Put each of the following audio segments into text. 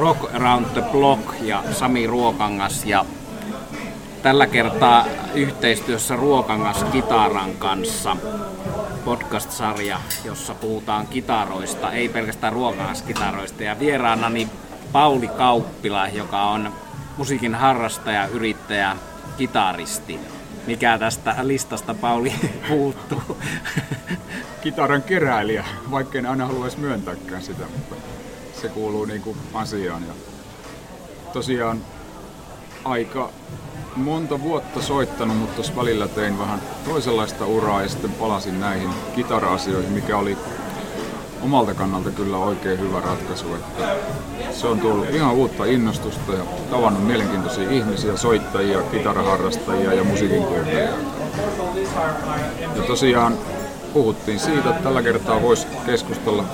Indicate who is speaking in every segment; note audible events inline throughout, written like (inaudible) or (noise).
Speaker 1: Rock Around the Block ja Sami Ruokangas ja tällä kertaa yhteistyössä Ruokangas Kitaran kanssa podcast-sarja, jossa puhutaan kitaroista, ei pelkästään Ruokangas kitaroista ja vieraanani Pauli Kauppila, joka on musiikin harrastaja, yrittäjä, kitaristi. Mikä tästä listasta Pauli (laughs) puuttuu?
Speaker 2: Kitaran keräilijä, vaikka en aina haluaisi myöntääkään sitä, mutta se kuuluu niin kuin asiaan. Ja tosiaan aika monta vuotta soittanut, mutta tuossa välillä tein vähän toisenlaista uraa ja sitten palasin näihin kitara-asioihin, mikä oli omalta kannalta kyllä oikein hyvä ratkaisu. Että se on tullut ihan uutta innostusta ja tavannut mielenkiintoisia ihmisiä, soittajia, kitaraharrastajia ja musiikin kuuntelijoita. Ja tosiaan puhuttiin siitä, että tällä kertaa voisi keskustella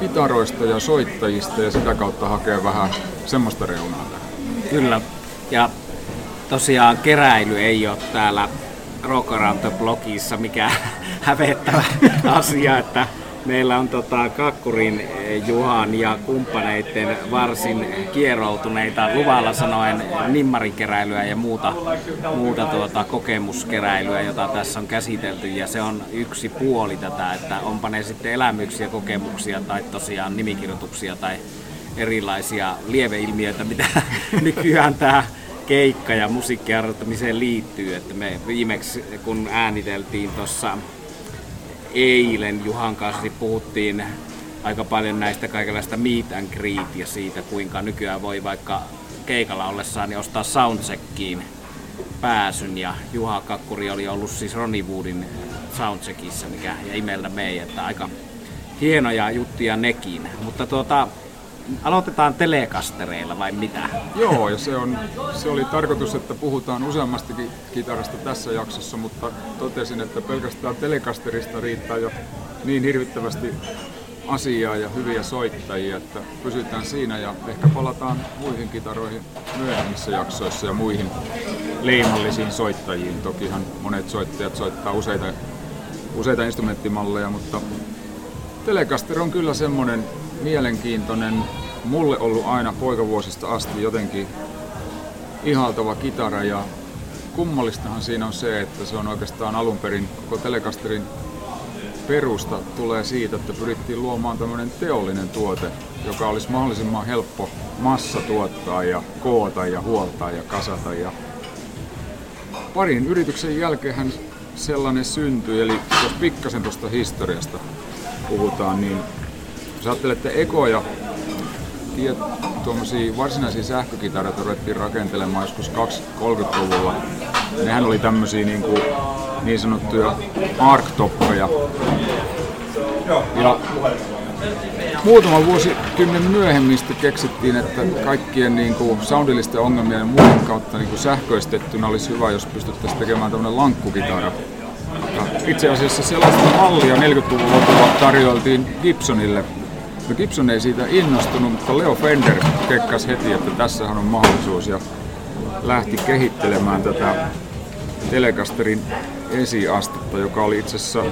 Speaker 2: kitaroista ja soittajista ja sitä kautta hakea vähän semmoista reunaa.
Speaker 1: Kyllä. Ja tosiaan keräily ei ole täällä Rock Around the Blogissa mikään (laughs) hävettävä asia, että meillä on tota Kakkurin eh, Juhan ja kumppaneiden varsin kieroutuneita luvalla sanoen nimmarikeräilyä ja muuta, muuta tuota kokemuskeräilyä, jota tässä on käsitelty. Ja se on yksi puoli tätä, että onpa ne sitten elämyksiä, kokemuksia tai tosiaan nimikirjoituksia tai erilaisia lieveilmiöitä, mitä (laughs) nykyään tämä keikka- ja musiikkiharjoittamiseen liittyy. Että me viimeksi, kun ääniteltiin tuossa eilen Juhan kanssa, niin puhuttiin aika paljon näistä kaikenlaista meet and greet ja siitä, kuinka nykyään voi vaikka keikalla ollessaan niin ostaa soundcheckiin pääsyn. Ja Juha Kakkuri oli ollut siis Ronnie Woodin soundcheckissa, mikä jäi meiltä meidän, että aika hienoja juttuja nekin. Mutta tuota, aloitetaan telekastereilla vai mitä?
Speaker 2: Joo, ja se, on, se oli tarkoitus, että puhutaan useammastakin kitarasta tässä jaksossa, mutta totesin, että pelkästään telekasterista riittää jo niin hirvittävästi asiaa ja hyviä soittajia, että pysytään siinä ja ehkä palataan muihin kitaroihin myöhemmissä jaksoissa ja muihin leimallisiin soittajiin. Tokihan monet soittajat soittaa useita, useita instrumenttimalleja, mutta Telecaster on kyllä semmoinen mielenkiintoinen, mulle ollut aina poikavuosista asti jotenkin ihaltava kitara ja kummallistahan siinä on se, että se on oikeastaan alun perin koko Telecasterin perusta tulee siitä, että pyrittiin luomaan tämmöinen teollinen tuote, joka olisi mahdollisimman helppo massa tuottaa ja koota ja huoltaa ja kasata. Ja parin yrityksen jälkeen sellainen syntyi, eli jos pikkasen tuosta historiasta puhutaan, niin jos ajattelette ekoja tuommoisia varsinaisia sähkökitaroita ruvettiin rakentelemaan joskus 20-30-luvulla. Nehän oli tämmöisiä niin, kuin, niin sanottuja arktoppeja. Ja muutama vuosikymmen myöhemmin sitten keksittiin, että kaikkien niin kuin soundillisten ongelmien ja muiden kautta niin kuin sähköistettynä olisi hyvä, jos pystyttäisiin tekemään tämmöinen lankkukitara. Ja itse asiassa sellaista mallia 40-luvun lopulla tarjoiltiin Gibsonille No Gibson ei siitä innostunut, mutta Leo Fender kekkas heti, että tässähän on mahdollisuus ja lähti kehittelemään tätä Telecasterin esiastetta, joka oli itse asiassa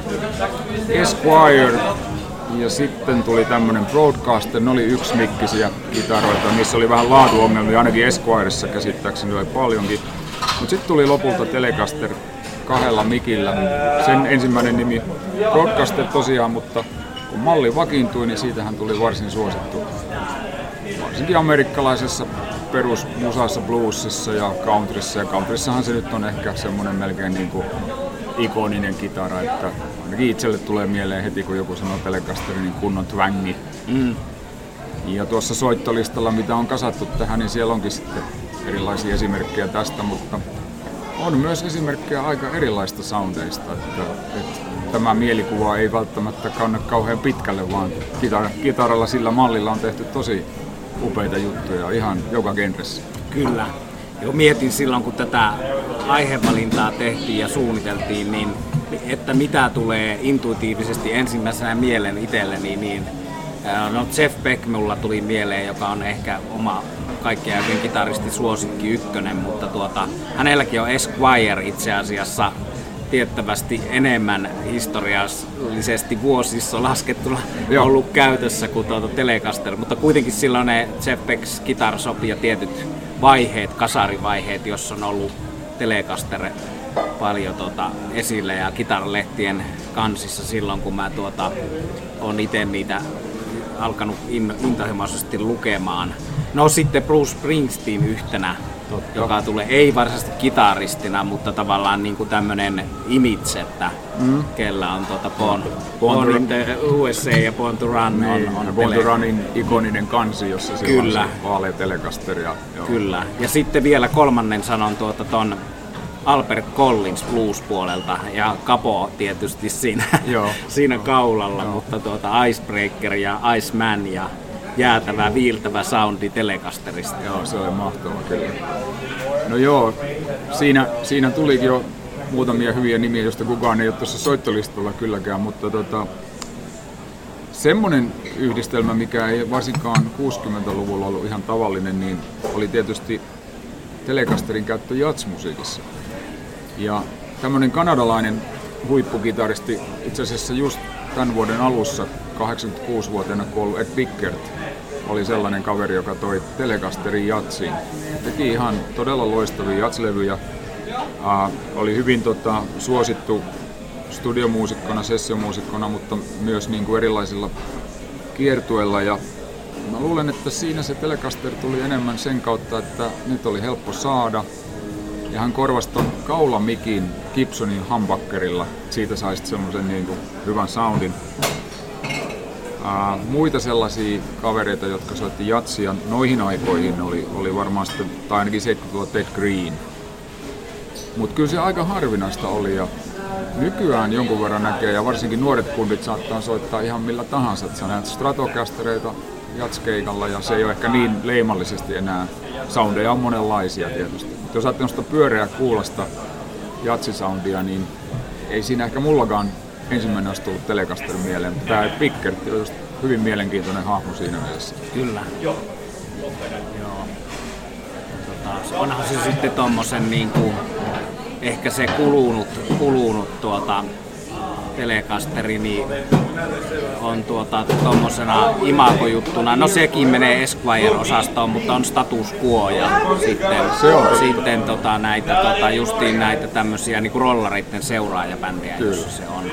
Speaker 2: Esquire ja sitten tuli tämmönen Broadcaster, ne oli mikkisiä kitaroita, missä oli vähän laatuongelmia, ainakin Esquiressa käsittääkseni oli paljonkin. Mutta sitten tuli lopulta Telecaster kahdella mikillä. Sen ensimmäinen nimi Broadcaster tosiaan, mutta kun malli vakiintui, niin siitähän tuli varsin suosittu. Varsinkin amerikkalaisessa perusmusassa, bluesissa ja countryssa. Ja countryssahan se nyt on ehkä semmoinen melkein niin kuin ikoninen kitara, että ainakin itselle tulee mieleen heti, kun joku sanoo Telecasterin niin kunnon twangi. Mm. Ja tuossa soittolistalla, mitä on kasattu tähän, niin siellä onkin sitten erilaisia esimerkkejä tästä, mutta on myös esimerkkejä aika erilaista soundeista. Että, että tämä mielikuva ei välttämättä kanna kauhean pitkälle, vaan kitar- kitaralla sillä mallilla on tehty tosi upeita juttuja ihan joka genressä.
Speaker 1: Kyllä. Jo mietin silloin, kun tätä aihevalintaa tehtiin ja suunniteltiin, niin että mitä tulee intuitiivisesti ensimmäisenä mieleen itselleni, niin no Jeff Beck mulla tuli mieleen, joka on ehkä oma kaikkien aikojen kitaristi suosikki ykkönen, mutta tuota, hänelläkin on Esquire itse asiassa tiettävästi enemmän historiallisesti vuosissa laskettuna
Speaker 2: Joo.
Speaker 1: ollut käytössä kuin tuota Telecaster, mutta kuitenkin silloin ne Beck's Guitar Shop ja tietyt vaiheet, kasarivaiheet, jossa on ollut Telecaster paljon tuota, esillä ja kitaralehtien kansissa silloin, kun mä tuota, on itse niitä alkanut in, intohimoisesti lukemaan. No sitten Bruce Springsteen yhtenä,
Speaker 2: Totta.
Speaker 1: joka tulee ei varsinaisesti kitaristina, mutta tavallaan niin kuin tämmönen image, että mm. kellä on tuota Born,
Speaker 2: Born
Speaker 1: Born in the USA ja Born to Run
Speaker 2: Niin,
Speaker 1: on, on
Speaker 2: Born to Runin ikoninen kansi, jossa sillä
Speaker 1: Kyllä.
Speaker 2: on se vaalea telekaster. Ja, joo.
Speaker 1: Kyllä. Ja sitten vielä kolmannen sanon tuota ton Albert Collins blues-puolelta ja Capo tietysti siinä,
Speaker 2: Joo. (laughs)
Speaker 1: siinä kaulalla, mutta tuota Icebreaker ja Iceman ja jäätävä, viiltävä soundi Telecasterista.
Speaker 2: Joo, se oli mahtava kyllä. No joo, siinä, siinä tulikin jo muutamia hyviä nimiä, joista kukaan ei ole tuossa soittolistalla kylläkään, mutta tota, semmoinen yhdistelmä, mikä ei varsinkaan 60-luvulla ollut ihan tavallinen, niin oli tietysti Telecasterin käyttö jatsmusiikissa. Ja tämmöinen kanadalainen huippukitaristi itse asiassa just tämän vuoden alussa 86-vuotiaana kuollut Ed Bickert oli sellainen kaveri, joka toi Telecasterin jatsiin. Teki ihan todella loistavia jatslevyjä. Uh, oli hyvin tota, suosittu studiomuusikkona, sessiomuusikkona, mutta myös niin kuin erilaisilla kiertueilla. Ja mä luulen, että siinä se Telecaster tuli enemmän sen kautta, että nyt oli helppo saada. Ja hän korvasi ton kaulamikin Gibsonin humbuckerilla. Siitä sai sitten semmoisen niin kuin hyvän soundin. Uh, muita sellaisia kavereita, jotka soitti jatsia noihin aikoihin, oli, oli varmaan sitten, tai ainakin 70-luvulla Ted Green. Mutta kyllä se aika harvinaista oli ja nykyään jonkun verran näkee ja varsinkin nuoret kundit saattaa soittaa ihan millä tahansa. Sä näet Stratocastereita jatskeikalla ja se ei ole ehkä niin leimallisesti enää. Soundeja on monenlaisia tietysti. Mutta jos ajattelee sitä pyöreää kuulosta jatsisoundia, niin ei siinä ehkä mullakaan ensimmäinen olisi tullut Telecaster mieleen. Mutta tämä Pickert on just hyvin mielenkiintoinen hahmo siinä mielessä.
Speaker 1: Kyllä. Joo. Tota, onhan se sitten tommosen niinku, ehkä se kulunut, kulunut tuota, telekasteri, niin on tuota tommosena imagojuttuna. No sekin menee Esquire-osastoon, mutta on status quo ja sitten,
Speaker 2: Se on
Speaker 1: sitten tota, näitä, tota, justiin näitä tämmöisiä niinku rollareiden seuraajabändejä, jossa se on,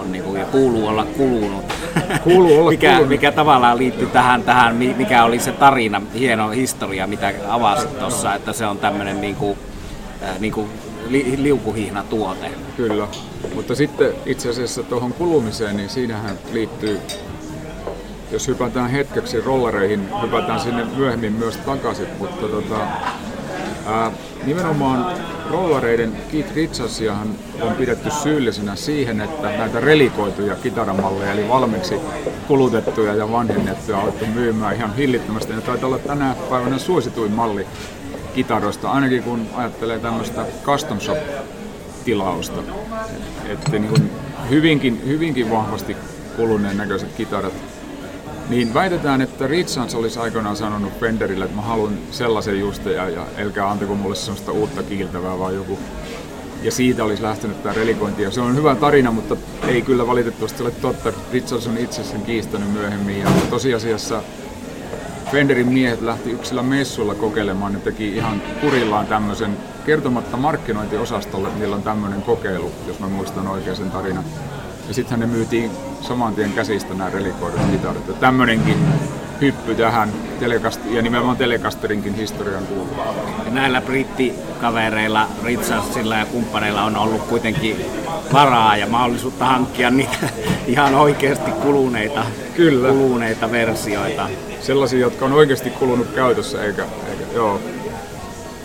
Speaker 1: on niinku, ja kuuluu olla kulunut.
Speaker 2: Kuuluu olla (laughs)
Speaker 1: mikä,
Speaker 2: kulunut.
Speaker 1: mikä tavallaan liittyy tähän, tähän, mi- mikä oli se tarina, hieno historia, mitä avasit tuossa, että se on tämmöinen niinku, äh, niinku li, liukuhihna tuote.
Speaker 2: Kyllä, mutta sitten itse asiassa tuohon kulumiseen, niin siinähän liittyy, jos hypätään hetkeksi rollareihin, hypätään sinne myöhemmin myös takaisin, mutta tota, ää, nimenomaan rollareiden Keith Richardsiahan on pidetty syyllisenä siihen, että näitä relikoituja kitaramalleja, eli valmiiksi kulutettuja ja vanhennettuja, on myymään ihan hillittömästi. Ne taitaa olla tänä päivänä suosituin malli kitaroista, ainakin kun ajattelee tämmöistä custom shop tilausta. Että niin hyvinkin, hyvinkin vahvasti kuluneen näköiset kitarat. Niin väitetään, että Richards olisi aikoinaan sanonut Fenderille, että mä haluan sellaisen just ja, ja älkää antako mulle sellaista uutta kiiltävää vaan joku. Ja siitä olisi lähtenyt tämä relikointi. Ja se on hyvä tarina, mutta ei kyllä valitettavasti ole totta. Richards on itse sen kiistänyt myöhemmin. Ja tosiasiassa Fenderin miehet lähti yksillä messuilla kokeilemaan, ne teki ihan kurillaan tämmöisen kertomatta markkinointiosastolle, että niillä on tämmöinen kokeilu, jos mä muistan oikein sen tarinan. Ja sittenhän ne myytiin saman tien käsistä nämä relikoidut kitarat. Tämmöinenkin hyppy tähän telekast- ja nimenomaan Telecasterinkin historian kuuluu.
Speaker 1: Ja näillä brittikavereilla, Richardsilla ja kumppaneilla on ollut kuitenkin varaa ja mahdollisuutta hankkia niitä (laughs) ihan oikeasti kuluneita,
Speaker 2: Kyllä.
Speaker 1: kuluneita versioita.
Speaker 2: Sellaisia, jotka on oikeasti kulunut käytössä, eikä, eikä joo.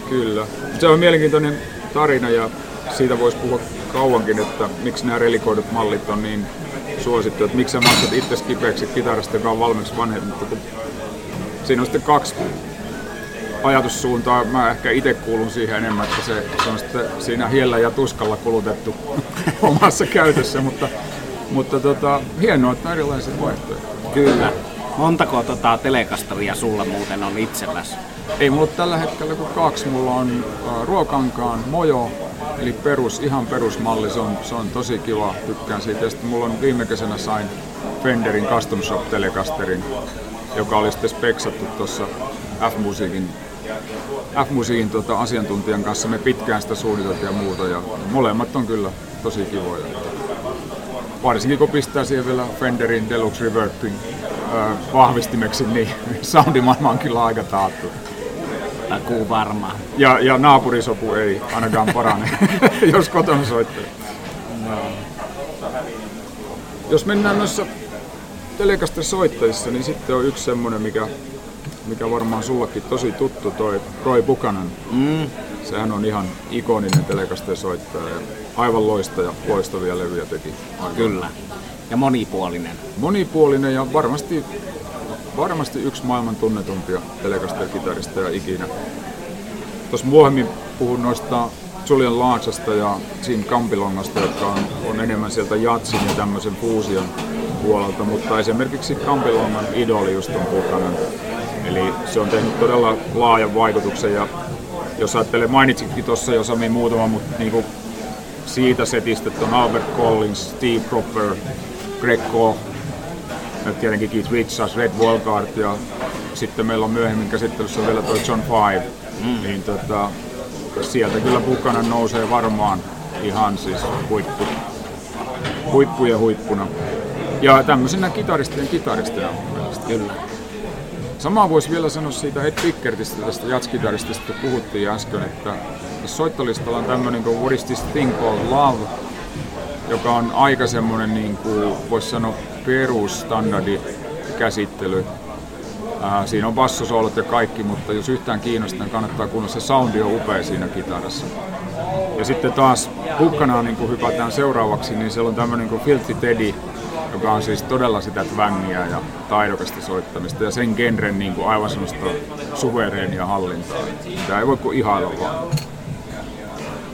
Speaker 2: Kyllä. Se on mielenkiintoinen tarina ja siitä voisi puhua kauankin, että miksi nämä relikoidut mallit on niin suosittu, että miksi sä maksat itse kipeäksi kitarasta, joka on valmiiksi vanhemmutta. kun Siinä on sitten kaksi ajatussuuntaa. Mä ehkä itse kuulun siihen enemmän, että se, se on sitten siinä hiellä ja tuskalla kulutettu (laughs) omassa käytössä, mutta, mutta tota, hienoa, että on erilaisia vaihtoehtoja.
Speaker 1: Kyllä. Montako tota, telekastaria sulla muuten on itselläsi?
Speaker 2: Ei mulla tällä hetkellä kuin kaksi. Mulla on uh, Ruokankaan Mojo, eli perus, ihan perusmalli. Se on, se on tosi kiva, tykkään siitä. Ja sitten mulla on viime kesänä sain Fenderin Custom Shop telekasterin, joka oli sitten speksattu tuossa F-musiikin F-musiikin tota, asiantuntijan kanssa. Me pitkään sitä suunniteltiin ja muuta. Ja molemmat on kyllä tosi kivoja. Varsinkin kun pistää siihen vielä Fenderin Deluxe Revertin äh, vahvistimeksi, niin (laughs) soundimaailma on kyllä aika taattu.
Speaker 1: Takuu varmaan.
Speaker 2: Ja, ja naapurisopu ei ainakaan parane, (laughs) jos kotona soittaa. No. Jos mennään noissa telekasta soittajissa, niin sitten on yksi semmonen, mikä, mikä varmaan sullekin tosi tuttu, toi Roy Buchanan. Mm. Sehän on ihan ikoninen telekasten soittaja ja aivan loistaja, loistavia levyjä teki.
Speaker 1: Aivan. Kyllä. Ja monipuolinen.
Speaker 2: Monipuolinen ja varmasti, varmasti yksi maailman tunnetumpia telekaster ja ikinä. Tuossa myöhemmin puhun noista Julian Laatsasta ja Jim Campilongasta, jotka on, on enemmän sieltä jatsin ja tämmöisen fuusion puolelta, mutta esimerkiksi Campilongan idoli just on Buchanan. Eli se on tehnyt todella laajan vaikutuksen ja jos ajattelee, mainitsitkin tuossa jo Sami muutama, mutta niinku siitä setistä, että on Albert Collins, Steve Cropper, Greg Koch, ja tietenkin Keith Richards, Red Wolgard ja sitten meillä on myöhemmin käsittelyssä vielä tuo John Five, mm. niin tota, sieltä kyllä Buchanan nousee varmaan ihan siis huippu, huippuja huippuna. Ja tämmöisenä kitaristien kitaristina
Speaker 1: Kyllä.
Speaker 2: Samaa voisi vielä sanoa siitä Ed Pickertistä, tästä jatskitaristista, kun puhuttiin äsken, että soittolistalla on tämmöinen kuin What is this thing called love, joka on aika semmoinen, niin kuin, voisi sanoa, perusstandardi käsittely. Ää, siinä on bassosoolot ja kaikki, mutta jos yhtään kiinnostaa, niin kannattaa kuunnella. Se soundi on upea siinä kitarassa. Ja sitten taas Hukkanaan niin kun hypätään seuraavaksi, niin siellä on tämmöinen kuin Filthy Teddy, joka on siis todella sitä tvängiä ja taidokasta soittamista ja sen genren niin kuin aivan semmoista suvereenia hallintaa. Tämä ei voi kuin ihailla vaan.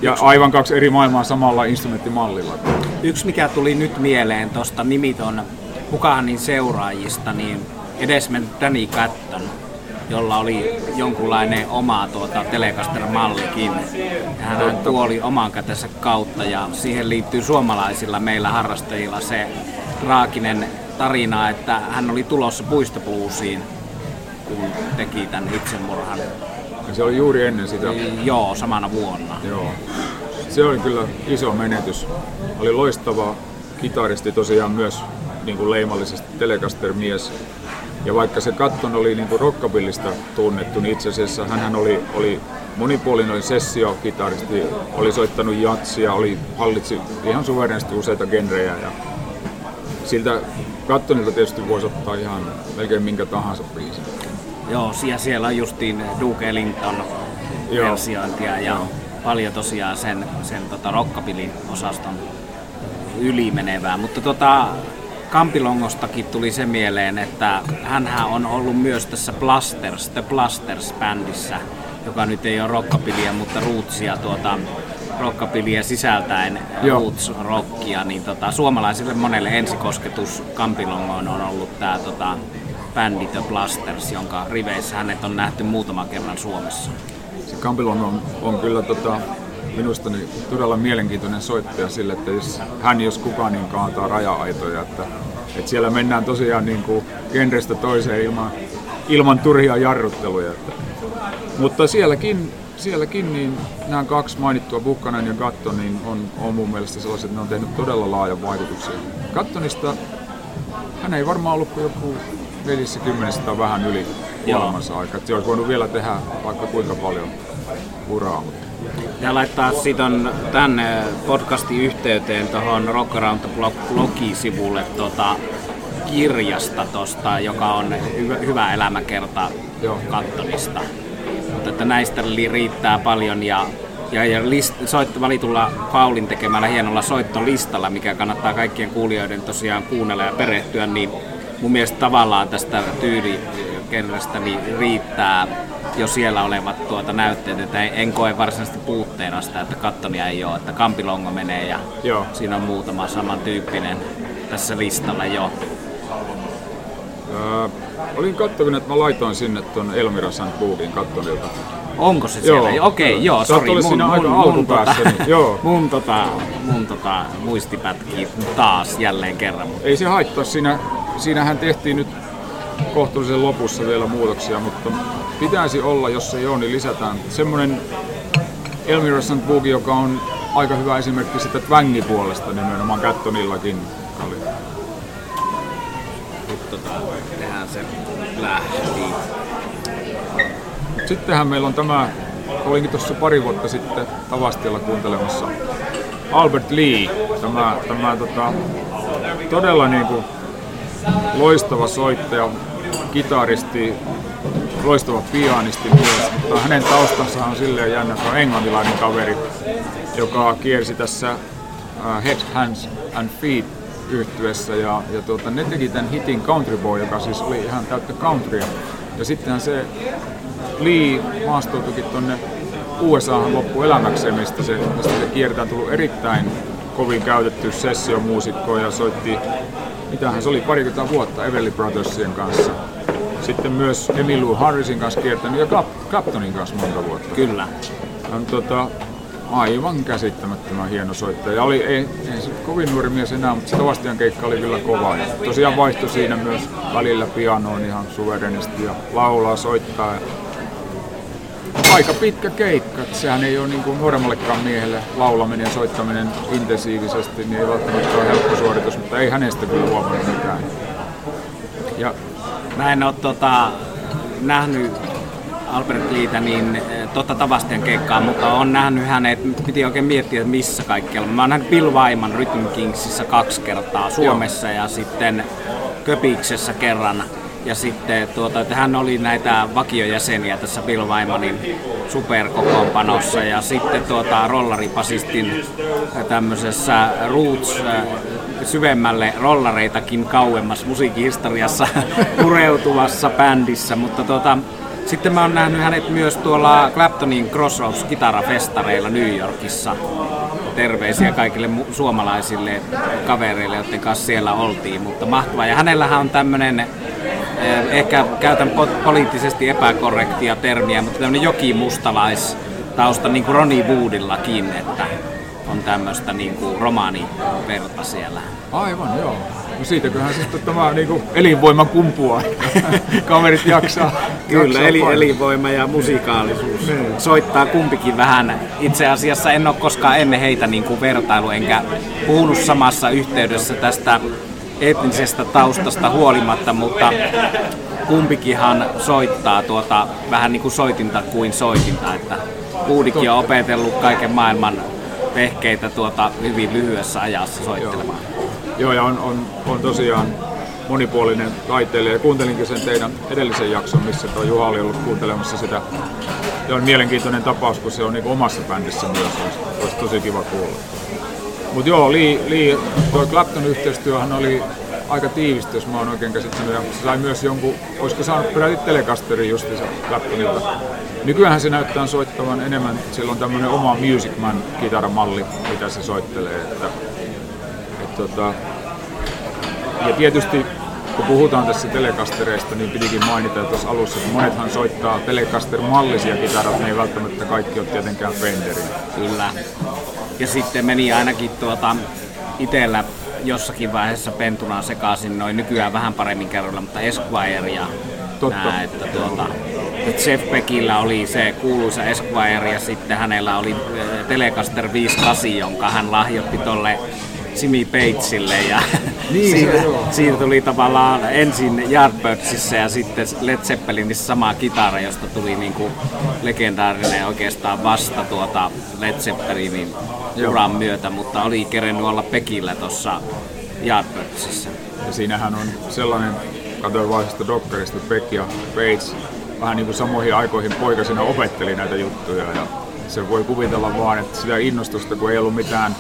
Speaker 2: Ja aivan kaksi eri maailmaa samalla instrumenttimallilla.
Speaker 1: Yksi mikä tuli nyt mieleen tuosta nimiton Hukahanin seuraajista, niin edesmennyt Danny Catton, jolla oli jonkunlainen oma tuota Telecaster-mallikin. Hän tuoli oman kätensä kautta ja siihen liittyy suomalaisilla meillä harrastajilla se traaginen tarina, että hän oli tulossa puistobluesiin, kun teki tämän itsemurhan.
Speaker 2: Ja se oli juuri ennen sitä?
Speaker 1: Joo, samana vuonna.
Speaker 2: Joo. Se oli kyllä iso menetys. Oli loistava kitaristi tosiaan myös niin kuin leimallisesti Telecaster-mies. Ja vaikka se Katton oli niin kuin rockabillista tunnettu, niin itse asiassa hän oli, oli monipuolinen oli sessio-kitaristi, oli soittanut jatsia, oli, hallitsi ihan suverenisesti useita genrejä ja siltä Kattonilta tietysti voisi ottaa ihan melkein minkä tahansa biisin.
Speaker 1: Joo, ja siellä on justiin Duke Ellington versiointia ja Joo. paljon tosiaan sen, sen tota rockabilin osaston ylimenevää. Mutta tota, Kampilongostakin tuli se mieleen, että hän on ollut myös tässä Blasters, The Blasters-bändissä, joka nyt ei ole rockabilia, mutta rootsia tuota, rockabilia sisältäen roots rockia, niin tota, suomalaisille monelle ensikosketus Kampilongoon on ollut tämä tota, bändi The Blasters, jonka riveissä hänet on nähty muutaman kerran Suomessa.
Speaker 2: Se Kampilong on, on kyllä tota, minusta niin todella mielenkiintoinen soittaja sille, että jos hän jos kukaan niin kaataa raja-aitoja, että, että siellä mennään tosiaan niin kuin genrestä toiseen ilman, ilman turhia jarrutteluja. Että. Mutta sielläkin sielläkin niin nämä kaksi mainittua, Bukkanen ja Gatton, niin on, on mun mielestä sellaiset, että ne on tehnyt todella laajan vaikutuksen. Gattonista hän ei varmaan ollut kuin joku 40 tai vähän yli kuolemansa aika. Se olisi voinut vielä tehdä vaikka kuinka paljon uraa.
Speaker 1: Ja laittaa sitten tänne podcastin yhteyteen tuohon Rock Around the Block-blogisivulle tota, kirjasta tosta, joka on hyvä, hyvä elämäkerta Joo. Kattonista mutta että näistä riittää paljon ja ja, ja list, soit, valitulla Paulin tekemällä hienolla soittolistalla, mikä kannattaa kaikkien kuulijoiden tosiaan kuunnella ja perehtyä, niin mun mielestä tavallaan tästä tyylikenrestä niin riittää jo siellä olevat tuota näytteet, että en koe varsinaisesti puutteena sitä, että kattonia ei ole, että Kampilongo menee ja Joo. siinä on muutama samantyyppinen tässä listalla jo.
Speaker 2: Öö, Olin katsonut, että mä laitoin sinne ton Elmira. Boogin kattonilta.
Speaker 1: Onko se siellä?
Speaker 2: Joo.
Speaker 1: Okei, joo,
Speaker 2: Sä oot
Speaker 1: sori. Mun,
Speaker 2: siinä
Speaker 1: mun,
Speaker 2: aika
Speaker 1: mun,
Speaker 2: alkupäässä,
Speaker 1: tota,
Speaker 2: niin joo. (laughs)
Speaker 1: mun, tota, mun tota, muistipätki taas jälleen kerran.
Speaker 2: Ei se haittaa, siinä, siinähän tehtiin nyt kohtuullisen lopussa vielä muutoksia, mutta pitäisi olla, jos ei ole, niin lisätään semmoinen Elmira. Boogie, joka on aika hyvä esimerkki sitä twängipuolesta nimenomaan Cattonillakin. Oli.
Speaker 1: Nyt tota, se lähti.
Speaker 2: Sittenhän meillä on tämä, olinkin tuossa pari vuotta sitten Tavastialla kuuntelemassa Albert Lee, tämä, tämä tota, todella niin kuin loistava soittaja, kitaristi, loistava pianisti myös, mutta hänen taustansa on silleen jännä, että on englantilainen kaveri, joka kiersi tässä äh, Head, Hands and Feet yhtyessä ja, ja tuota, ne teki tämän hitin Country Boy, joka siis oli ihan täyttä countrya. Ja sittenhän se Lee maastoutuikin tuonne USAhan loppuelämäkseen, mistä se, mistä se kiertää tullut erittäin kovin käytetty sessiomuusikko ja soitti, mitähän se oli, parikymmentä vuotta Everly Brothersien kanssa. Sitten myös Emmylou Harrisin kanssa kiertänyt ja Clap- Claptonin kanssa monta vuotta.
Speaker 1: Kyllä.
Speaker 2: On tota, aivan käsittämättömän hieno soittaja. Ja oli, ei, ei se kovin nuori mies enää, mutta se Tavastian keikka oli kyllä kova. Ja tosiaan vaihtoi siinä myös välillä pianoon ihan suverenisti ja laulaa, soittaa. Ja aika pitkä keikka. Sehän ei ole niin kuin nuoremmallekaan miehelle laulaminen ja soittaminen intensiivisesti, niin ei välttämättä ole helppo suoritus, mutta ei hänestä kyllä huomannut mitään. Ja
Speaker 1: Mä en oo tota, nähnyt Albert Liitä niin eh, totta Tavastian keikkaa, mutta on nähnyt hänet, piti oikein miettiä, että missä kaikkialla. Mä oon nähnyt Bill Wyman Rhythm Kingsissä kaksi kertaa Suomessa ja sitten Köpiksessä kerran. Ja sitten tuota, että hän oli näitä vakiojäseniä tässä Bill Wymanin superkokoonpanossa ja sitten tuota, rollaripasistin tämmöisessä Roots äh, syvemmälle rollareitakin kauemmas musiikkihistoriassa (laughs) pureutuvassa bändissä, mutta tuota, sitten mä oon nähnyt hänet myös tuolla Claptonin Crossroads kitarafestareilla New Yorkissa. Terveisiä kaikille mu- suomalaisille kavereille, joiden kanssa siellä oltiin, mutta mahtavaa. Ja hänellähän on tämmönen, eh, ehkä käytän po- poliittisesti epäkorrektia termiä, mutta tämmönen jokimustalais-tausta niin kuin Ronnie Woodillakin, että on tämmöistä niin kuin romaaniverta siellä.
Speaker 2: Aivan, joo. No siitäköhän sitten tämä niinku elinvoima kumpuaa. (laughs) Kaverit jaksaa.
Speaker 1: Kyllä,
Speaker 2: jaksaa
Speaker 1: eli
Speaker 2: painaa.
Speaker 1: elinvoima ja musikaalisuus soittaa kumpikin vähän. Itse asiassa en ole koskaan ennen heitä niin kuin vertailu, enkä puhunut samassa yhteydessä tästä etnisestä taustasta huolimatta, mutta kumpikinhan soittaa tuota vähän niin kuin soitinta kuin soitinta, että Uudikin on opetellut kaiken maailman vehkeitä tuota hyvin lyhyessä ajassa soittelemaan.
Speaker 2: Joo, ja on, on, on tosiaan monipuolinen taiteilija. Ja kuuntelinkin sen teidän edellisen jakson, missä tuo Juha oli ollut kuuntelemassa sitä. Ja on mielenkiintoinen tapaus, kun se on niin omassa bändissä myös. Olisi, olisi tosi kiva kuulla. Mutta joo, Lee, Lee, tuo Clapton yhteistyöhän oli aika tiivistä, jos mä oon oikein käsittänyt. Ja se sai myös jonkun, olisiko saanut peräti Telecasterin justiinsa Claptonilta. Nykyään se näyttää soittavan enemmän, sillä on tämmöinen oma Music Man kitaramalli, mitä se soittelee. Että, et tota, ja tietysti kun puhutaan tässä Telecastereista, niin pidikin mainita tuossa alussa, että monethan soittaa Telecaster-mallisia kitarat, ne ei välttämättä kaikki ole tietenkään Fenderin.
Speaker 1: Kyllä. Ja sitten meni ainakin tuota itellä jossakin vaiheessa pentunaan sekaisin noin nykyään vähän paremmin kerroilla, mutta Esquire ja
Speaker 2: Totta.
Speaker 1: nää, että tuota, että Jeff Beckillä oli se kuuluisa Esquire ja sitten hänellä oli äh, Telecaster 58, jonka hän lahjoitti tolle Jimmy Patesille ja (laughs)
Speaker 2: Niin, joo.
Speaker 1: siitä tuli tavallaan ensin Yardbirdsissa ja sitten Led Zeppelinissä sama kitara, josta tuli niinku legendaarinen oikeastaan vasta tuota Led Zeppelinin
Speaker 2: Joo.
Speaker 1: uran myötä, mutta oli kerennyt olla Pekillä tuossa Yardbirdsissa.
Speaker 2: Ja siinähän on sellainen, katsoin vaan sitä dokkarista, Beck ja Bates vähän niin kuin samoihin aikoihin poikasina opetteli näitä juttuja ja se voi kuvitella vaan, että sitä innostusta, kun ei ollut mitään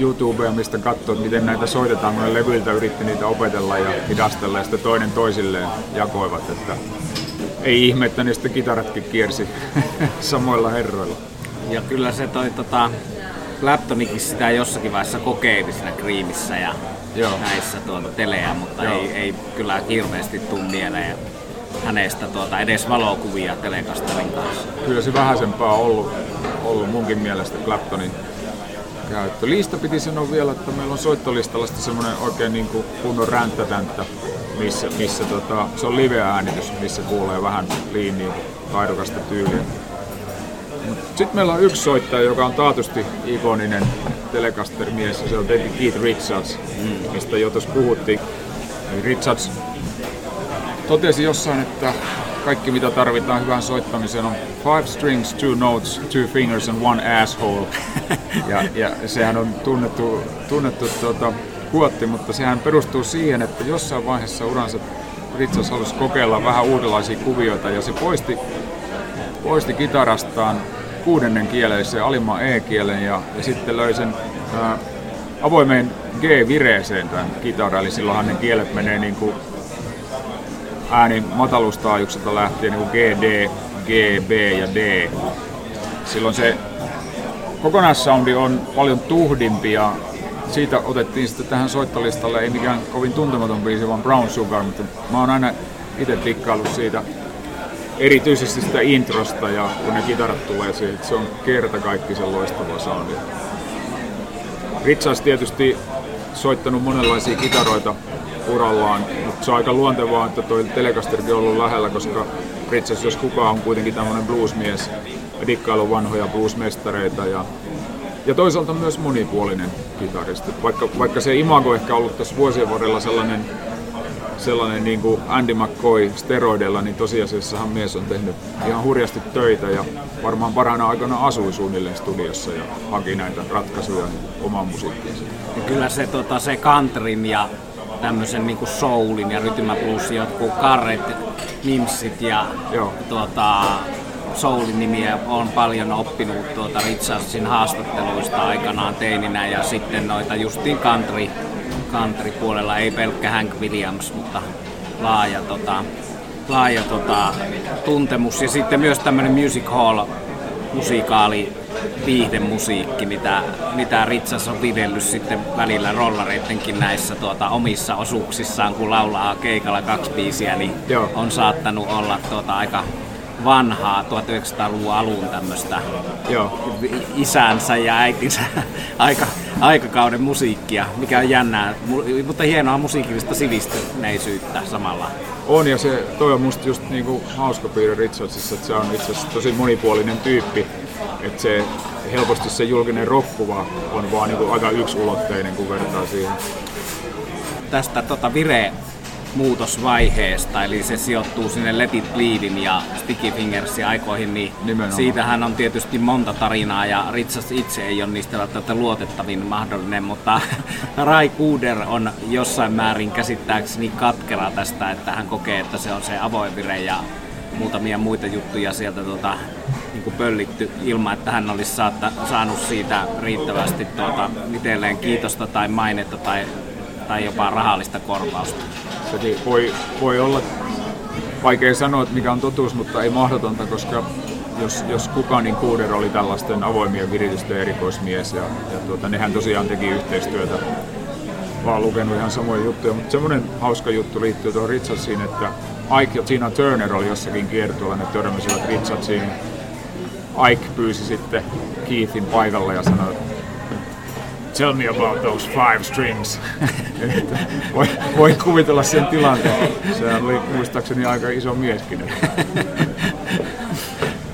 Speaker 2: YouTubea, mistä katsoa, että miten näitä soitetaan, kun ne levyiltä yritti niitä opetella ja hidastella ja sitten toinen toisilleen jakoivat, että ei ihme, että niistä kitaratkin kiersi (laughs) samoilla herroilla.
Speaker 1: Ja kyllä se toi tota, Claptonikin sitä jossakin vaiheessa kokeili siinä Creamissä ja Joo. näissä tuota telejä, mutta ei, ei kyllä hirveästi tuu mieleen hänestä tuota, edes valokuvia telekastelin kanssa.
Speaker 2: Kyllä se vähäisempää on ollut, ollut munkin mielestä Claptonin käyttö. Liista piti sanoa vielä, että meillä on soittolistalla semmoinen oikein niin kuin kunnon ränttätänttä, missä, missä tota, se on live-äänitys, missä kuulee vähän liiniä taidokasta tyyliä. Sitten meillä on yksi soittaja, joka on taatusti ikoninen Telecaster-mies, ja se on tietenkin Keith Richards, mm. mistä jo tuossa puhuttiin. Richards totesi jossain, että kaikki mitä tarvitaan hyvään soittamiseen on five strings, two notes, two fingers and one asshole. (laughs) ja, ja sehän on tunnettu, tunnettu tuota, kuotti, mutta sehän perustuu siihen, että jossain vaiheessa uransa Richards halusi kokeilla vähän uudenlaisia kuvioita ja se poisti, poisti kitarastaan kuudennen kieleisen alimman E-kielen ja, ja sitten löi sen ää, avoimeen G-vireeseen tämän kitaran, eli silloinhan ne kielet menee niin kuin äänin matalustaajuukselta lähtien niin kuin G, D, G, B ja D. Silloin se kokonaissoundi on paljon tuhdimpi ja siitä otettiin sitten tähän soittolistalle, ei mikään kovin tuntematon biisi, vaan Brown Sugar, mutta mä oon aina itse dikkaillut siitä erityisesti sitä introsta ja kun ne kitarat tulee siihen, se on kerta kaikki sen loistava soundi. Richards tietysti soittanut monenlaisia kitaroita urallaan, se on aika luontevaa, että toi Telecasterkin on ollut lähellä, koska Richards, jos kukaan, on kuitenkin tämmöinen bluesmies dikkailu vanhoja bluesmestareita ja, ja toisaalta myös monipuolinen kitaristi. Vaikka, vaikka se imago ehkä ollut tässä vuosien varrella sellainen sellainen niin kuin Andy McCoy steroidella, niin tosiasiassahan mies on tehnyt ihan hurjasti töitä ja varmaan parhaana aikana asui suunnilleen studiossa ja haki näitä ratkaisuja omaan musiikkiinsa.
Speaker 1: Ja kyllä se, tota, se countryn ja tämmöisen niin kuin soulin ja rytmäbluesin jotkut karret, nimsit ja Joo. tuota, soulin nimiä on paljon oppinut tuota Richardsin haastatteluista aikanaan teininä ja sitten noita justiin country country-puolella, ei pelkkä Hank Williams, mutta laaja, tota, laaja tota, tuntemus. Ja sitten myös tämmöinen music hall musikaali viihdemusiikki, mitä, mitä Ritsas on videllyt sitten välillä rollareittenkin näissä tuota, omissa osuuksissaan, kun laulaa keikalla kaksi biisiä, niin Joo. on saattanut olla tuota, aika vanhaa 1900-luvun alun tämmöistä isänsä ja äitinsä (laughs) aika, aikakauden musiikkia, mikä on jännää, mutta hienoa musiikillista sivistyneisyyttä samalla.
Speaker 2: On ja se, toi on musta just niinku hauska piirre Richardsissa, että se on itse asiassa tosi monipuolinen tyyppi, että se helposti se julkinen rokkuva on vaan niinku aika yksulotteinen, kun vertaa siihen.
Speaker 1: Tästä tota, Vire muutosvaiheesta, eli se sijoittuu sinne Let It Bleedin ja Sticky Fingersin aikoihin, niin Nimenomaan. siitähän on tietysti monta tarinaa ja Ritsas itse ei ole niistä välttämättä luotettavin mahdollinen, mutta (laughs) Rai Kuder on jossain määrin käsittääkseni katkera tästä, että hän kokee, että se on se avoinvire ja muutamia muita juttuja sieltä tuota, niin kuin pöllitty ilman, että hän olisi saatta, saanut siitä riittävästi tuota, itselleen kiitosta tai mainetta tai, tai jopa rahallista korvausta
Speaker 2: sekin voi, voi olla vaikea sanoa, että mikä on totuus, mutta ei mahdotonta, koska jos, jos kukaan, niin Kuuder oli tällaisten avoimien viritysten erikoismies ja, ja tuota, nehän tosiaan teki yhteistyötä. Vaan lukenut ihan samoja juttuja, mutta semmoinen hauska juttu liittyy tuohon Richardsiin, että Ike ja Tina Turner oli jossakin kiertueella, ne törmäsivät Richardsiin. Ike pyysi sitten Keithin paikalle ja sanoi, tell me about those five strings. (laughs) voi, voi kuvitella sen tilanteen. Sehän oli muistaakseni aika iso mieskin. (laughs)